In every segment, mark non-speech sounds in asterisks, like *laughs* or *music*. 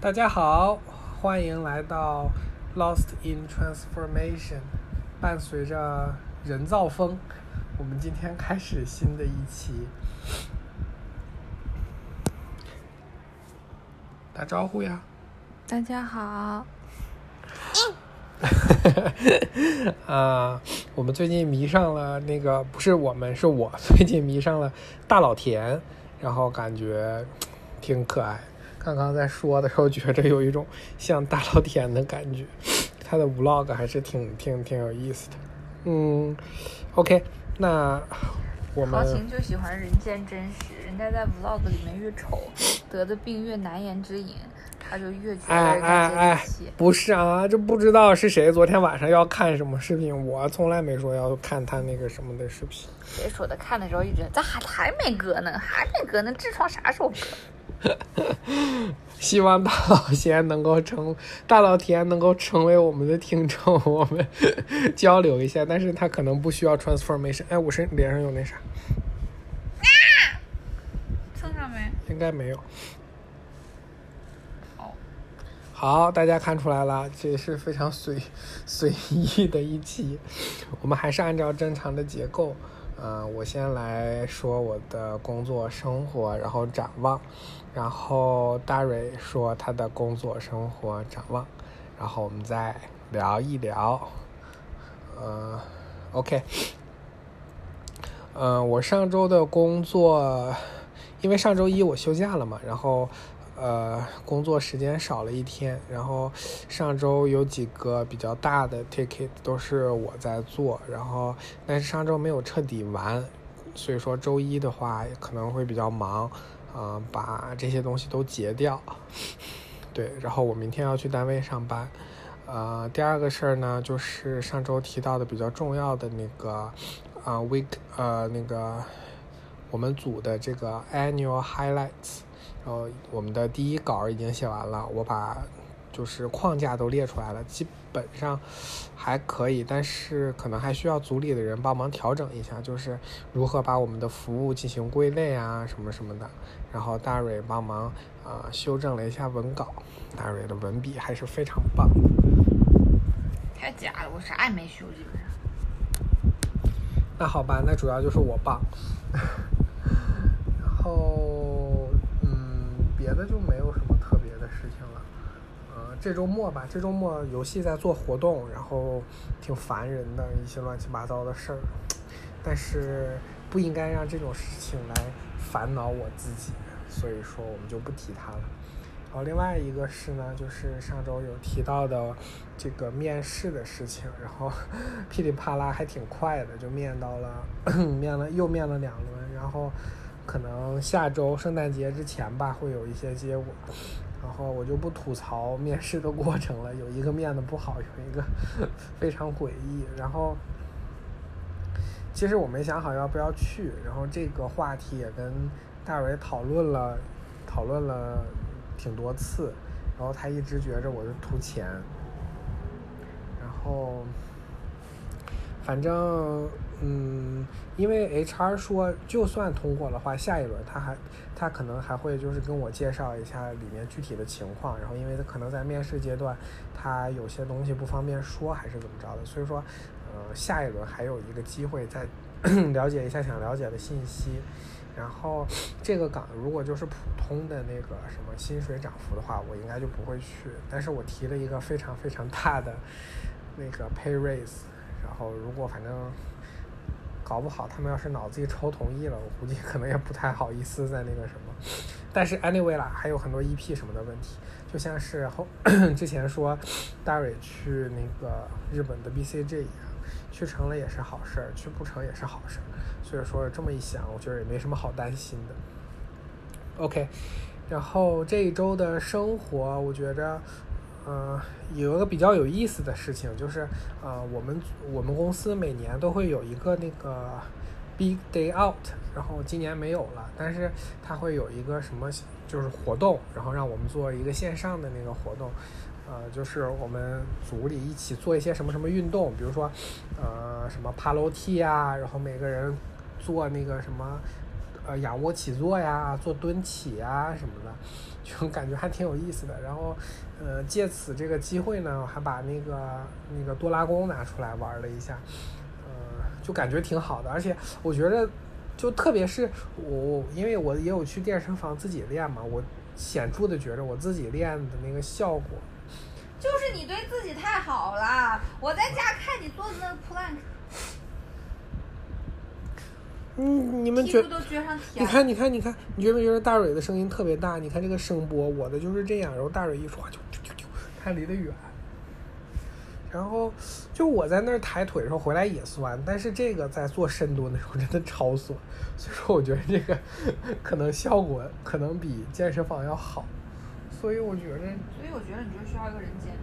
大家好，欢迎来到 Lost in Transformation，伴随着人造风，我们今天开始新的一期。打招呼呀！大家好。啊，*laughs* 我们最近迷上了那个，不是我们，是我 *laughs* 最近迷上了大老田，然后感觉挺可爱。刚刚在说的时候，觉着有一种像大老田的感觉，他的 vlog 还是挺挺挺有意思的。嗯，OK，那我们豪情就喜欢人间真实，人家在 vlog 里面越丑，得的病越难言之隐。他就越觉得哎哎哎，不是啊，这不知道是谁昨天晚上要看什么视频，我从来没说要看他那个什么的视频。谁说的？看的时候一直咋还没割呢？还没割呢？痔疮啥时候割？*laughs* 希望大老贤能够成，大老田能够成为我们的听众，我们 *laughs* 交流一下。但是他可能不需要 transformation。哎，我身脸上有那啥？啊！蹭上没？应该没有。好，大家看出来了，这是非常随随意的一期。我们还是按照正常的结构，嗯，我先来说我的工作生活，然后展望，然后大蕊说他的工作生活展望，然后我们再聊一聊。呃，OK，嗯，我上周的工作，因为上周一我休假了嘛，然后。呃，工作时间少了一天，然后上周有几个比较大的 ticket 都是我在做，然后但是上周没有彻底完，所以说周一的话可能会比较忙，啊，把这些东西都截掉。*laughs* 对，然后我明天要去单位上班。呃，第二个事儿呢，就是上周提到的比较重要的那个，啊，week，呃，那个我们组的这个 annual highlights。然后我们的第一稿已经写完了，我把就是框架都列出来了，基本上还可以，但是可能还需要组里的人帮忙调整一下，就是如何把我们的服务进行归类啊，什么什么的。然后大蕊帮忙啊修正了一下文稿，大蕊的文笔还是非常棒。太假了，我啥也没修，基本上。那好吧，那主要就是我棒。*laughs* 然后嗯。别的就没有什么这周末吧，这周末游戏在做活动，然后挺烦人的一些乱七八糟的事儿，但是不应该让这种事情来烦恼我自己，所以说我们就不提它了。然后另外一个是呢，就是上周有提到的这个面试的事情，然后 *laughs* 噼里啪啦还挺快的，就面到了，*coughs* 面了又面了两轮，然后。可能下周圣诞节之前吧，会有一些结果，然后我就不吐槽面试的过程了。有一个面的不好，有一个 *laughs* 非常诡异。然后，其实我没想好要不要去。然后这个话题也跟大伟讨论了，讨论了挺多次。然后他一直觉着我是图钱。然后，反正。嗯，因为 HR 说，就算通过的话，下一轮他还他可能还会就是跟我介绍一下里面具体的情况，然后因为他可能在面试阶段，他有些东西不方便说，还是怎么着的，所以说，呃，下一轮还有一个机会再 *clears throat* 了解一下想了解的信息，然后这个岗如果就是普通的那个什么薪水涨幅的话，我应该就不会去，但是我提了一个非常非常大的那个 pay raise，然后如果反正。搞不好他们要是脑子一抽同意了，我估计可能也不太好意思在那个什么。但是 anyway 啦，还有很多 EP 什么的问题，就像是后 *coughs* 之前说大蕊去那个日本的 BCG 一样，去成了也是好事儿，去不成也是好事儿。所以说这么一想，我觉得也没什么好担心的。OK，然后这一周的生活，我觉着。嗯，有一个比较有意思的事情，就是呃，我们我们公司每年都会有一个那个 big day out，然后今年没有了，但是它会有一个什么就是活动，然后让我们做一个线上的那个活动，呃，就是我们组里一起做一些什么什么运动，比如说呃什么爬楼梯啊，然后每个人做那个什么呃仰卧起坐呀、做蹲起呀什么的，就感觉还挺有意思的。然后呃借此这个机会呢，我还把那个那个多拉弓拿出来玩了一下，呃就感觉挺好的。而且我觉得，就特别是我，因为我也有去健身房自己练嘛，我显著的觉着我自己练的那个效果。就是你对自己太好了。我在家看你做的那个 plank，嗯，你们觉。你看，你看，你看，你觉没觉得大蕊的声音特别大？你看这个声波，我的就是这样，然后大蕊一说话就啾啾啾，它离得远。然后就我在那儿抬腿的时候回来也酸，但是这个在做深蹲的时候真的超酸，所以说我觉得这个可能效果可能比健身房要好，所以我觉得，所以我觉得你就需要一个人监。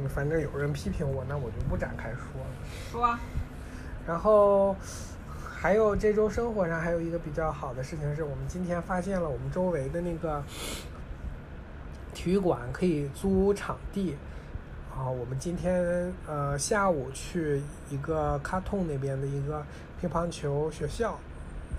嗯，反正有人批评我，那我就不展开说了。说，然后还有这周生活上还有一个比较好的事情是，我们今天发现了我们周围的那个体育馆可以租场地。啊，我们今天呃下午去一个卡通那边的一个乒乓球学校，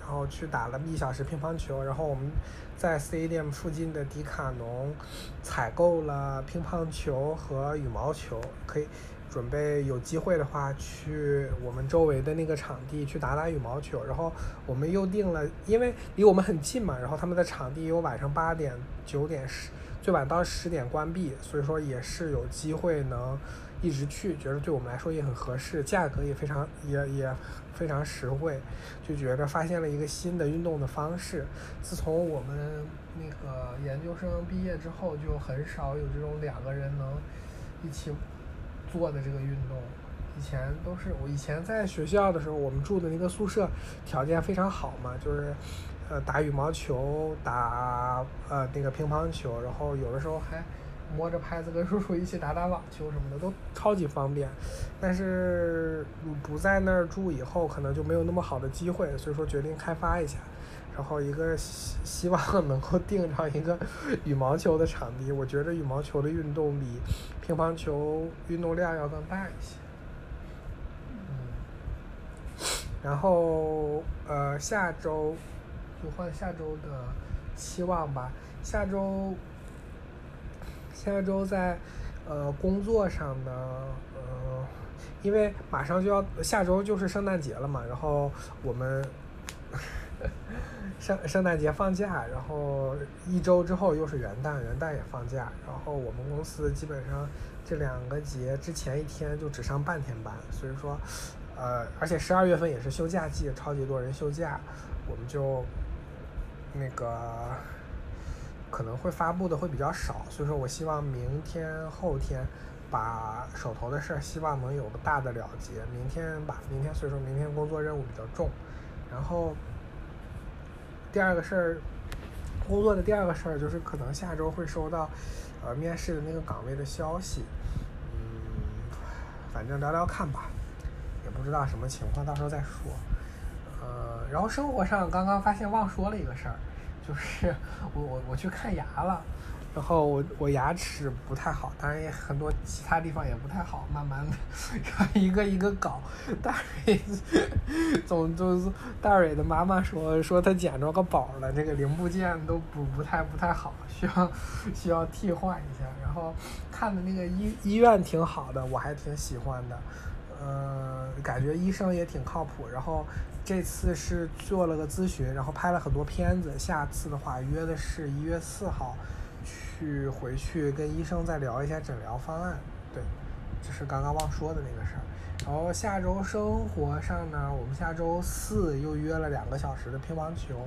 然后去打了一小时乒乓球，然后我们在 stadium 附近的迪卡侬采购了乒乓球和羽毛球，可以准备有机会的话去我们周围的那个场地去打打羽毛球。然后我们又定了，因为离我们很近嘛，然后他们的场地有晚上八点、九点、十，最晚到十点关闭，所以说也是有机会能一直去，觉得对我们来说也很合适，价格也非常也也非常实惠，就觉得发现了一个新的运动的方式。自从我们那个研究生毕业之后，就很少有这种两个人能一起做的这个运动。以前都是我以前在学校的时候，我们住的那个宿舍条件非常好嘛，就是呃打羽毛球、打呃那个乒乓球，然后有的时候还摸着拍子跟叔叔一起打打网球什么的，都超级方便。但是不在那儿住以后，可能就没有那么好的机会，所以说决定开发一下。然后一个希希望能够定上一个羽毛球的场地，我觉得羽毛球的运动比乒乓球运动量要更大一些。嗯，然后呃下周就换下周的期望吧，下周下周在呃工作上呢，呃，因为马上就要下周就是圣诞节了嘛，然后我们圣圣诞节放假，然后一周之后又是元旦，元旦也放假，然后我们公司基本上这两个节之前一天就只上半天班，所以说，呃，而且十二月份也是休假季，超级多人休假，我们就那个可能会发布的会比较少，所以说我希望明天后天把手头的事儿，希望能有个大的了结。明天吧，明天所以说明天工作任务比较重，然后第二个事儿，工作的第二个事儿就是可能下周会收到呃面试的那个岗位的消息，嗯，反正聊聊看吧，也不知道什么情况，到时候再说。呃，然后生活上刚刚发现忘说了一个事儿，就是我我我去看牙了，然后我我牙齿不太好，当然也很多其他地方也不太好，慢慢的然后一个一个搞。大蕊总就是大蕊的妈妈说说她捡着个宝了，这个零部件都不不太不太好，需要需要替换一下。然后看的那个医医院挺好的，我还挺喜欢的。呃，感觉医生也挺靠谱。然后这次是做了个咨询，然后拍了很多片子。下次的话约的是一月四号，去回去跟医生再聊一下诊疗方案。对，这是刚刚忘说的那个事儿。然后下周生活上呢，我们下周四又约了两个小时的乒乓球。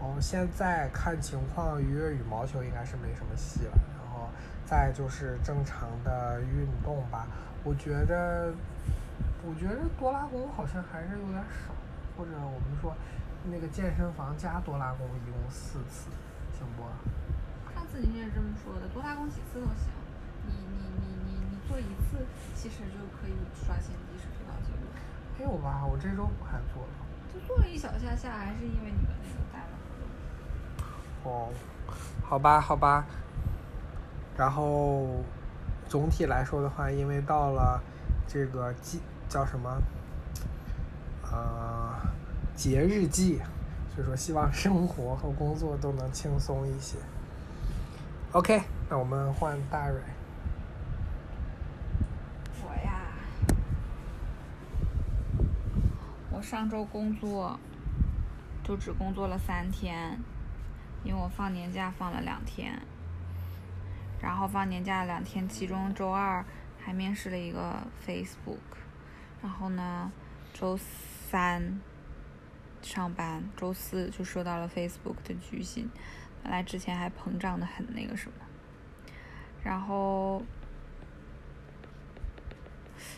然后现在看情况，约羽毛球应该是没什么戏了。然后再就是正常的运动吧。我觉得，我觉得多拉弓好像还是有点少，或者我们说那个健身房加多拉弓一共四次，行不？上次你也是这么说的，多拉弓几次都行。你你你你你做一次，其实就可以刷新历史最高纪录。没有吧？我这周不还做了？就做了一小下下，还是因为你们那个带了。哦，好吧，好吧。然后总体来说的话，因为到了这个季叫什么，呃，节日季，所以说希望生活和工作都能轻松一些。OK，那我们换大蕊。我呀，我上周工作就只工作了三天，因为我放年假放了两天，然后放年假两天，其中周二还面试了一个 Facebook，然后呢，周三上班，周四就收到了 Facebook 的拒信，本来之前还膨胀的很那个什么，然后。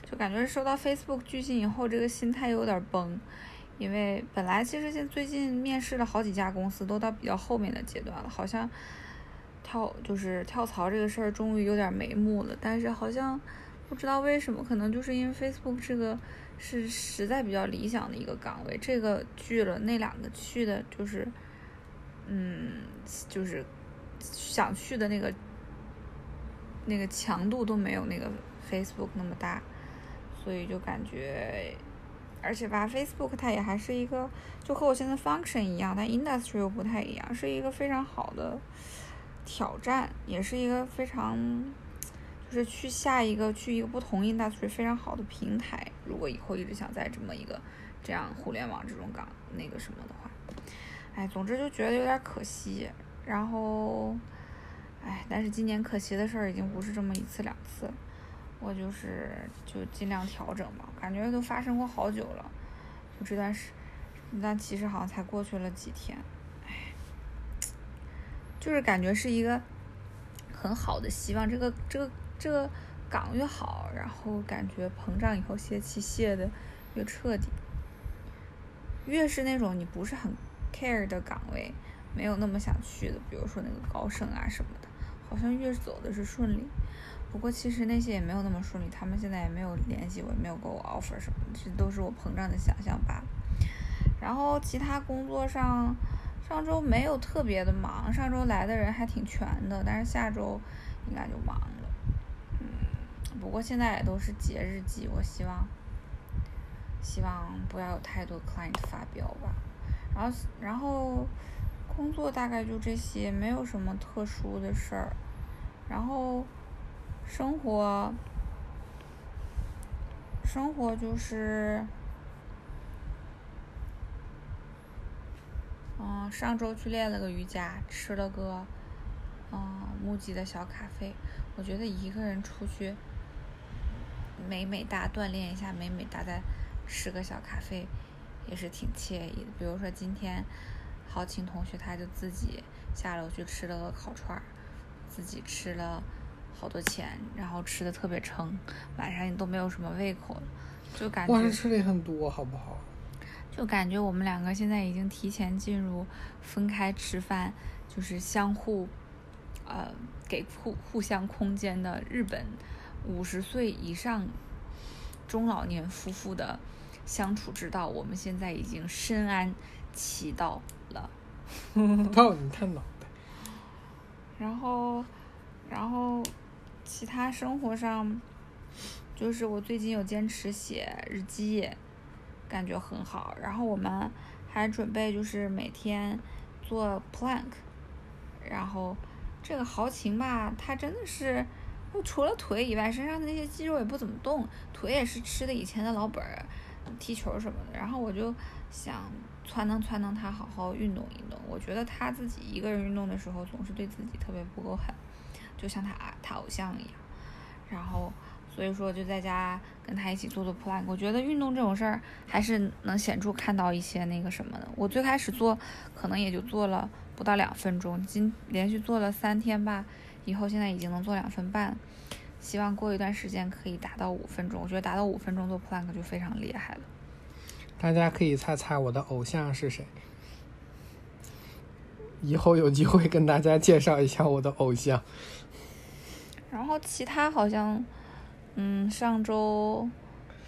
就感觉收到 Facebook 拒信以后，这个心态有点崩，因为本来其实现最近面试了好几家公司，都到比较后面的阶段了，好像跳就是跳槽这个事儿终于有点眉目了，但是好像不知道为什么，可能就是因为 Facebook 这个是实在比较理想的一个岗位，这个拒了，那两个去的就是，嗯，就是想去的那个那个强度都没有那个 Facebook 那么大。所以就感觉，而且吧，Facebook 它也还是一个，就和我现在 function 一样，但 industry 又不太一样，是一个非常好的挑战，也是一个非常，就是去下一个去一个不同 industry 非常好的平台。如果以后一直想在这么一个这样互联网这种岗那个什么的话，哎，总之就觉得有点可惜。然后，哎，但是今年可惜的事儿已经不是这么一次两次。我就是就尽量调整吧，感觉都发生过好久了，就这段时，但其实好像才过去了几天，唉，就是感觉是一个很好的希望，这个这个这个岗越好，然后感觉膨胀以后泄气泄的越彻底，越是那种你不是很 care 的岗位，没有那么想去的，比如说那个高盛啊什么的，好像越走的是顺利。不过其实那些也没有那么顺利，他们现在也没有联系我，也没有给我 offer 什么的，这都是我膨胀的想象罢了。然后其他工作上，上周没有特别的忙，上周来的人还挺全的，但是下周应该就忙了。嗯，不过现在也都是节日季，我希望希望不要有太多 client 发飙吧。然后然后工作大概就这些，没有什么特殊的事儿。然后。生活，生活就是，嗯，上周去练了个瑜伽，吃了个，嗯，木吉的小咖啡。我觉得一个人出去，美美哒锻炼一下，美美哒再吃个小咖啡，也是挺惬意的。比如说今天，豪情同学他就自己下楼去吃了个烤串儿，自己吃了。好多钱，然后吃的特别撑，晚上也都没有什么胃口，就感觉。晚上吃的也很多，好不好？就感觉我们两个现在已经提前进入分开吃饭，就是相互，呃，给互互相空间的日本五十岁以上中老年夫妇的相处之道。我们现在已经深谙其道了。抱你太脑袋。然后，然后。其他生活上，就是我最近有坚持写日记，感觉很好。然后我们还准备就是每天做 plank，然后这个豪情吧，他真的是，除了腿以外，身上的那些肌肉也不怎么动，腿也是吃的以前的老本儿，踢球什么的。然后我就想撺掇撺掇他好好运动运动。我觉得他自己一个人运动的时候，总是对自己特别不够狠。就像他他偶像一样，然后所以说就在家跟他一起做做 plank。我觉得运动这种事儿还是能显著看到一些那个什么的。我最开始做可能也就做了不到两分钟，今连续做了三天吧，以后现在已经能做两分半，希望过一段时间可以达到五分钟。我觉得达到五分钟做 plank 就非常厉害了。大家可以猜猜我的偶像是谁？以后有机会跟大家介绍一下我的偶像。然后其他好像，嗯，上周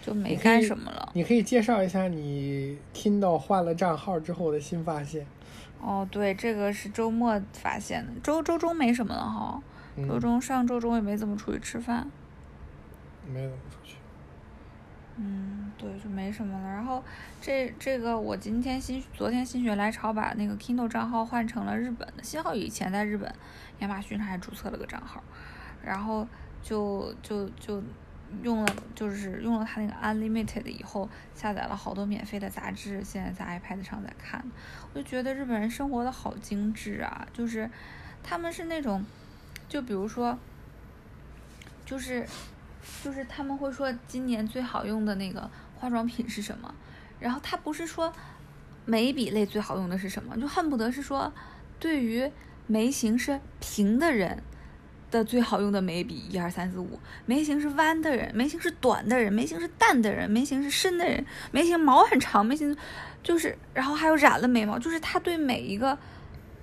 就没干什么了。你可以介绍一下你听到换了账号之后的新发现。哦，对，这个是周末发现的。周周中没什么了哈，周中上周中也没怎么出去吃饭。没怎么出去。嗯，对，就没什么了。然后这这个我今天心昨天心血来潮把那个 Kindle 账号换成了日本的，幸好以前在日本亚马逊上还注册了个账号，然后就就就用了就是用了它那个 Unlimited 以后下载了好多免费的杂志，现在在 iPad 上在看，我就觉得日本人生活的好精致啊，就是他们是那种就比如说就是。就是他们会说今年最好用的那个化妆品是什么，然后他不是说眉笔类最好用的是什么，就恨不得是说对于眉形是平的人的最好用的眉笔一二三四五，眉形是弯的人，眉形是短的人，眉形是淡的人，眉形是深的人，眉形毛很长，眉形就是然后还有染了眉毛，就是他对每一个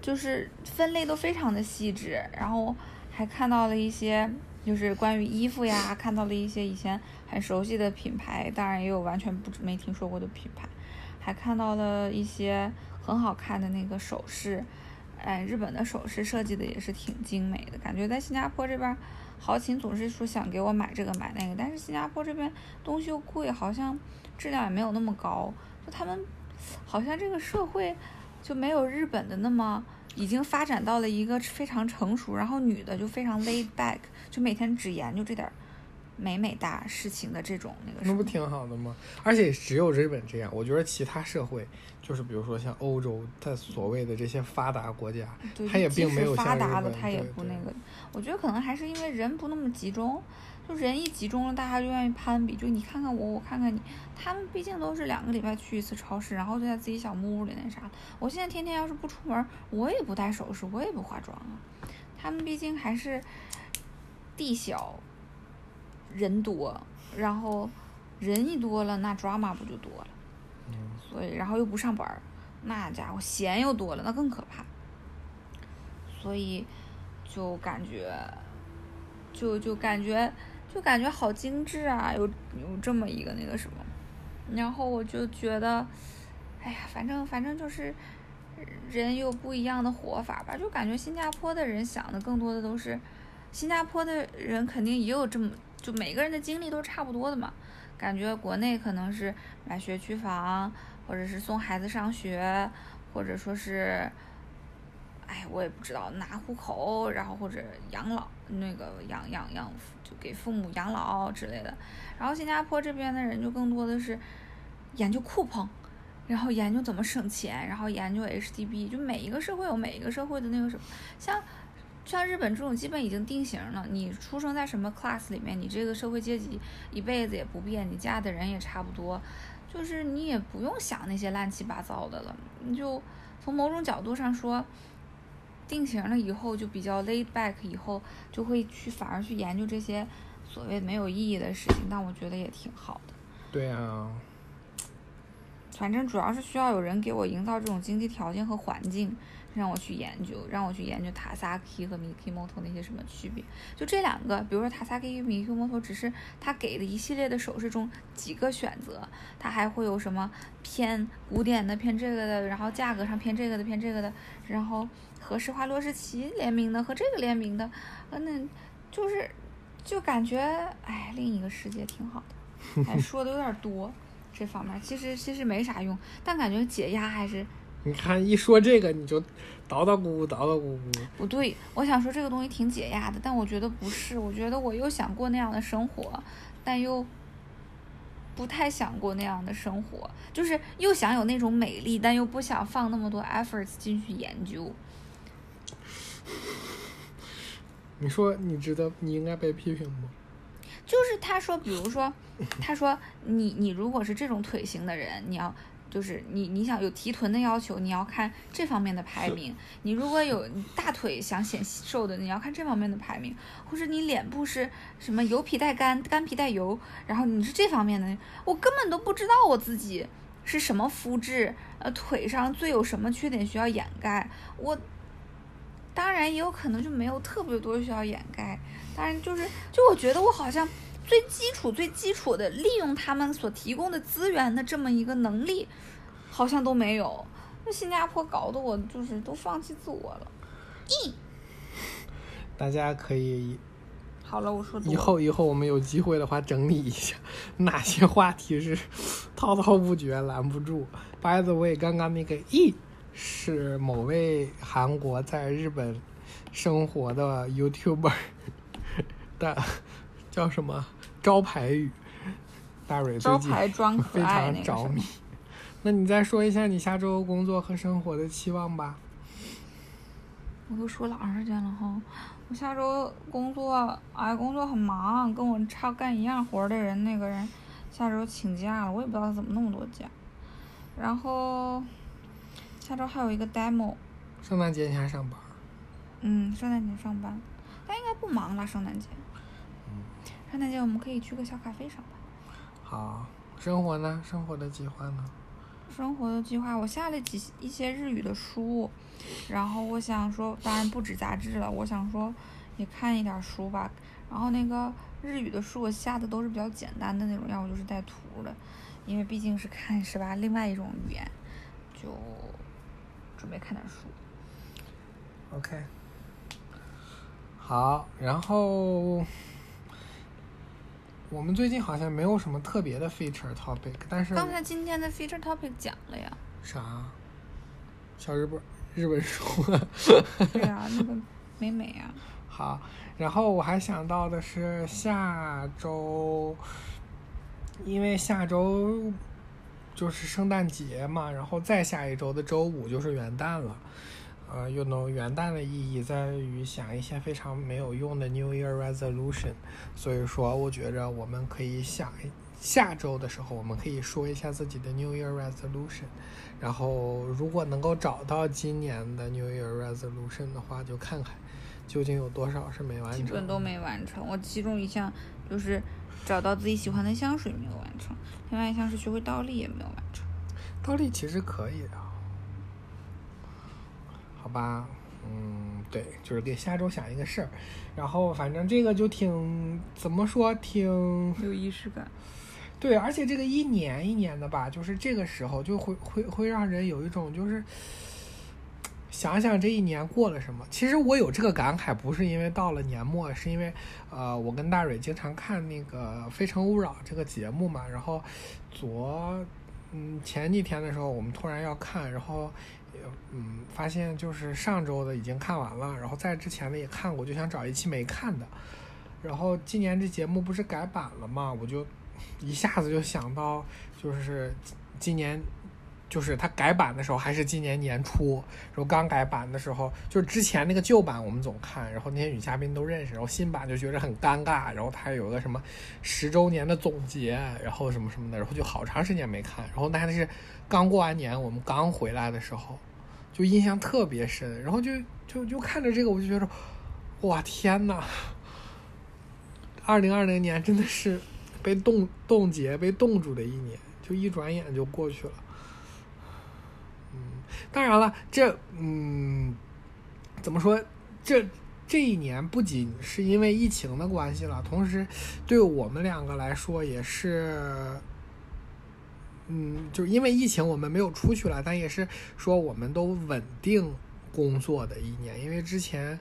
就是分类都非常的细致，然后还看到了一些。就是关于衣服呀，看到了一些以前很熟悉的品牌，当然也有完全不没听说过的品牌，还看到了一些很好看的那个首饰，哎，日本的首饰设计的也是挺精美的，感觉在新加坡这边，豪琴总是说想给我买这个买那个，但是新加坡这边东西又贵，好像质量也没有那么高，就他们好像这个社会就没有日本的那么。已经发展到了一个非常成熟，然后女的就非常 laid back，就每天只研究这点美美大事情的这种那个。那不挺好的吗？而且只有日本这样，我觉得其他社会，就是比如说像欧洲，它所谓的这些发达国家，它也并没有发达的，它也不那个。我觉得可能还是因为人不那么集中。就人一集中了，大家就愿意攀比。就你看看我，我看看你。他们毕竟都是两个礼拜去一次超市，然后就在自己小木屋里那啥。我现在天天要是不出门，我也不戴首饰，我也不化妆啊。他们毕竟还是地小人多，然后人一多了，那 drama 不就多了？所以，然后又不上班，那家伙闲又多了，那更可怕。所以就感觉，就就感觉。就感觉好精致啊，有有这么一个那个什么，然后我就觉得，哎呀，反正反正就是人有不一样的活法吧。就感觉新加坡的人想的更多的都是，新加坡的人肯定也有这么，就每个人的经历都差不多的嘛。感觉国内可能是买学区房，或者是送孩子上学，或者说是。哎，我也不知道拿户口，然后或者养老，那个养养养，就给父母养老之类的。然后新加坡这边的人就更多的是研究酷碰，然后研究怎么省钱，然后研究 HDB。就每一个社会有每一个社会的那个什么，像像日本这种基本已经定型了。你出生在什么 class 里面，你这个社会阶级一辈子也不变，你嫁的人也差不多，就是你也不用想那些乱七八糟的了。你就从某种角度上说。定型了以后就比较 laid back，以后就会去反而去研究这些所谓没有意义的事情，但我觉得也挺好的。对啊，反正主要是需要有人给我营造这种经济条件和环境，让我去研究，让我去研究塔萨 k 和 Mikimoto 那些什么区别。就这两个，比如说塔萨 k 和 Mikimoto 只是他给的一系列的手势中几个选择，他还会有什么偏古典的、偏这个的，然后价格上偏这个的、偏这个的，然后。和施华洛世奇联名的，和这个联名的，呃，那就是，就感觉，哎，另一个世界挺好的。*laughs* 还，说的有点多，这方面其实其实没啥用，但感觉解压还是。你看一说这个，你就叨叨咕咕，叨叨咕咕。不对，我想说这个东西挺解压的，但我觉得不是，我觉得我又想过那样的生活，但又不太想过那样的生活，就是又想有那种美丽，但又不想放那么多 efforts 进去研究。你说你值得，你应该被批评吗？就是他说，比如说，他说你你如果是这种腿型的人，你要就是你你想有提臀的要求，你要看这方面的排名；你如果有大腿想显瘦的，你要看这方面的排名；或者你脸部是什么油皮带干，干皮带油，然后你是这方面的，我根本都不知道我自己是什么肤质，呃，腿上最有什么缺点需要掩盖，我。当然也有可能就没有特别多需要掩盖，当然就是就我觉得我好像最基础最基础的利用他们所提供的资源的这么一个能力，好像都没有。那新加坡搞得我就是都放弃自我了。大家可以好了，我说多了以后以后我们有机会的话，整理一下哪些话题是滔滔不绝拦不住。By the way，刚刚那个 E 是某位韩国在日本生活的 YouTuber 的叫什么招牌语，大蕊最招近牌装可 *laughs* 非爱那个什么常着迷。那你再说一下你下周工作和生活的期望吧。我都说老长时间了哈，我下周工作，哎，工作很忙，跟我差干一样活的人，那个人下周请假了，我也不知道他怎么那么多假。然后下周还有一个 demo，圣诞节你还上班？嗯，圣诞节上班，但应该不忙了，圣诞节。圣诞节我们可以去个小咖啡上班。好，生活呢？生活的计划呢？生活的计划，我下了几一些日语的书，然后我想说，当然不止杂志了，我想说也看一点书吧。然后那个日语的书我下的都是比较简单的那种，要么就是带图的，因为毕竟是看是吧，另外一种语言，就准备看点书。OK，好，然后我们最近好像没有什么特别的 feature topic，但是刚才今天的 feature topic 讲了呀，啥？小日本日本书。*laughs* 对啊，那个美美啊，好，然后我还想到的是下周，因为下周就是圣诞节嘛，然后再下一周的周五就是元旦了。呃，you know，元旦的意义在于想一些非常没有用的 New Year resolution，所以说我觉着我们可以想下周的时候，我们可以说一下自己的 New Year resolution，然后如果能够找到今年的 New Year resolution 的话，就看看究竟有多少是没完成。基本都没完成。我其中一项就是找到自己喜欢的香水没有完成，另外一项是学会倒立也没有完成。倒立其实可以的，好吧？嗯，对，就是给下周想一个事儿，然后反正这个就挺怎么说，挺有仪式感。*laughs* 对，而且这个一年一年的吧，就是这个时候就会会会让人有一种就是想想这一年过了什么。其实我有这个感慨，不是因为到了年末，是因为呃，我跟大蕊经常看那个《非诚勿扰》这个节目嘛，然后昨嗯前几天的时候，我们突然要看，然后。嗯，发现就是上周的已经看完了，然后在之前的也看过，就想找一期没看的。然后今年这节目不是改版了嘛，我就一下子就想到，就是今年，就是它改版的时候还是今年年初，然后刚改版的时候，就是之前那个旧版我们总看，然后那些女嘉宾都认识，然后新版就觉得很尴尬，然后它有个什么十周年的总结，然后什么什么的，然后就好长时间没看，然后那还是刚过完年，我们刚回来的时候。就印象特别深，然后就就就看着这个，我就觉得，哇天呐！二零二零年真的是被冻冻结、被冻住的一年，就一转眼就过去了。嗯，当然了，这嗯，怎么说？这这一年不仅是因为疫情的关系了，同时对我们两个来说也是。嗯，就是因为疫情，我们没有出去了，但也是说我们都稳定工作的一年。因为之前，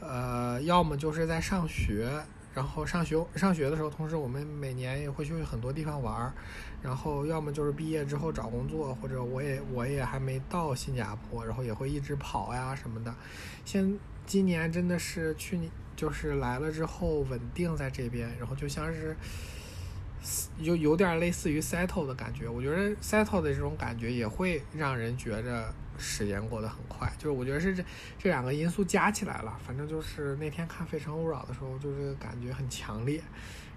呃，要么就是在上学，然后上学上学的时候，同时我们每年也会去很多地方玩儿，然后要么就是毕业之后找工作，或者我也我也还没到新加坡，然后也会一直跑呀什么的。现今年真的是去年就是来了之后稳定在这边，然后就像是。有有点类似于 settle 的感觉，我觉得 settle 的这种感觉也会让人觉着时间过得很快。就是我觉得是这这两个因素加起来了，反正就是那天看《非诚勿扰》的时候，就是感觉很强烈。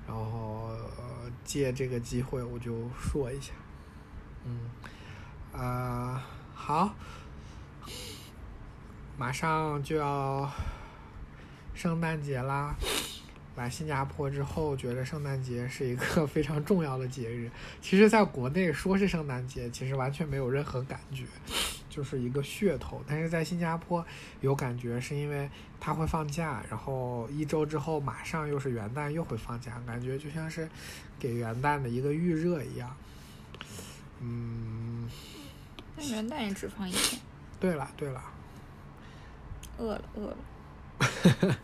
然后、呃、借这个机会，我就说一下，嗯，呃，好，马上就要圣诞节啦。来新加坡之后，觉得圣诞节是一个 *laughs* 非常重要的节日。其实，在国内说是圣诞节，其实完全没有任何感觉，就是一个噱头。但是在新加坡有感觉，是因为它会放假，然后一周之后马上又是元旦，又会放假，感觉就像是给元旦的一个预热一样。嗯，但元旦也只放一天。对了对了，饿了饿了。*laughs*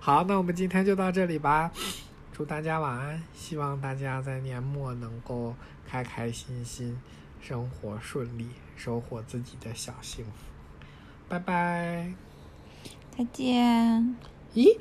好，那我们今天就到这里吧。祝大家晚安，希望大家在年末能够开开心心，生活顺利，收获自己的小幸福。拜拜。再见。咦？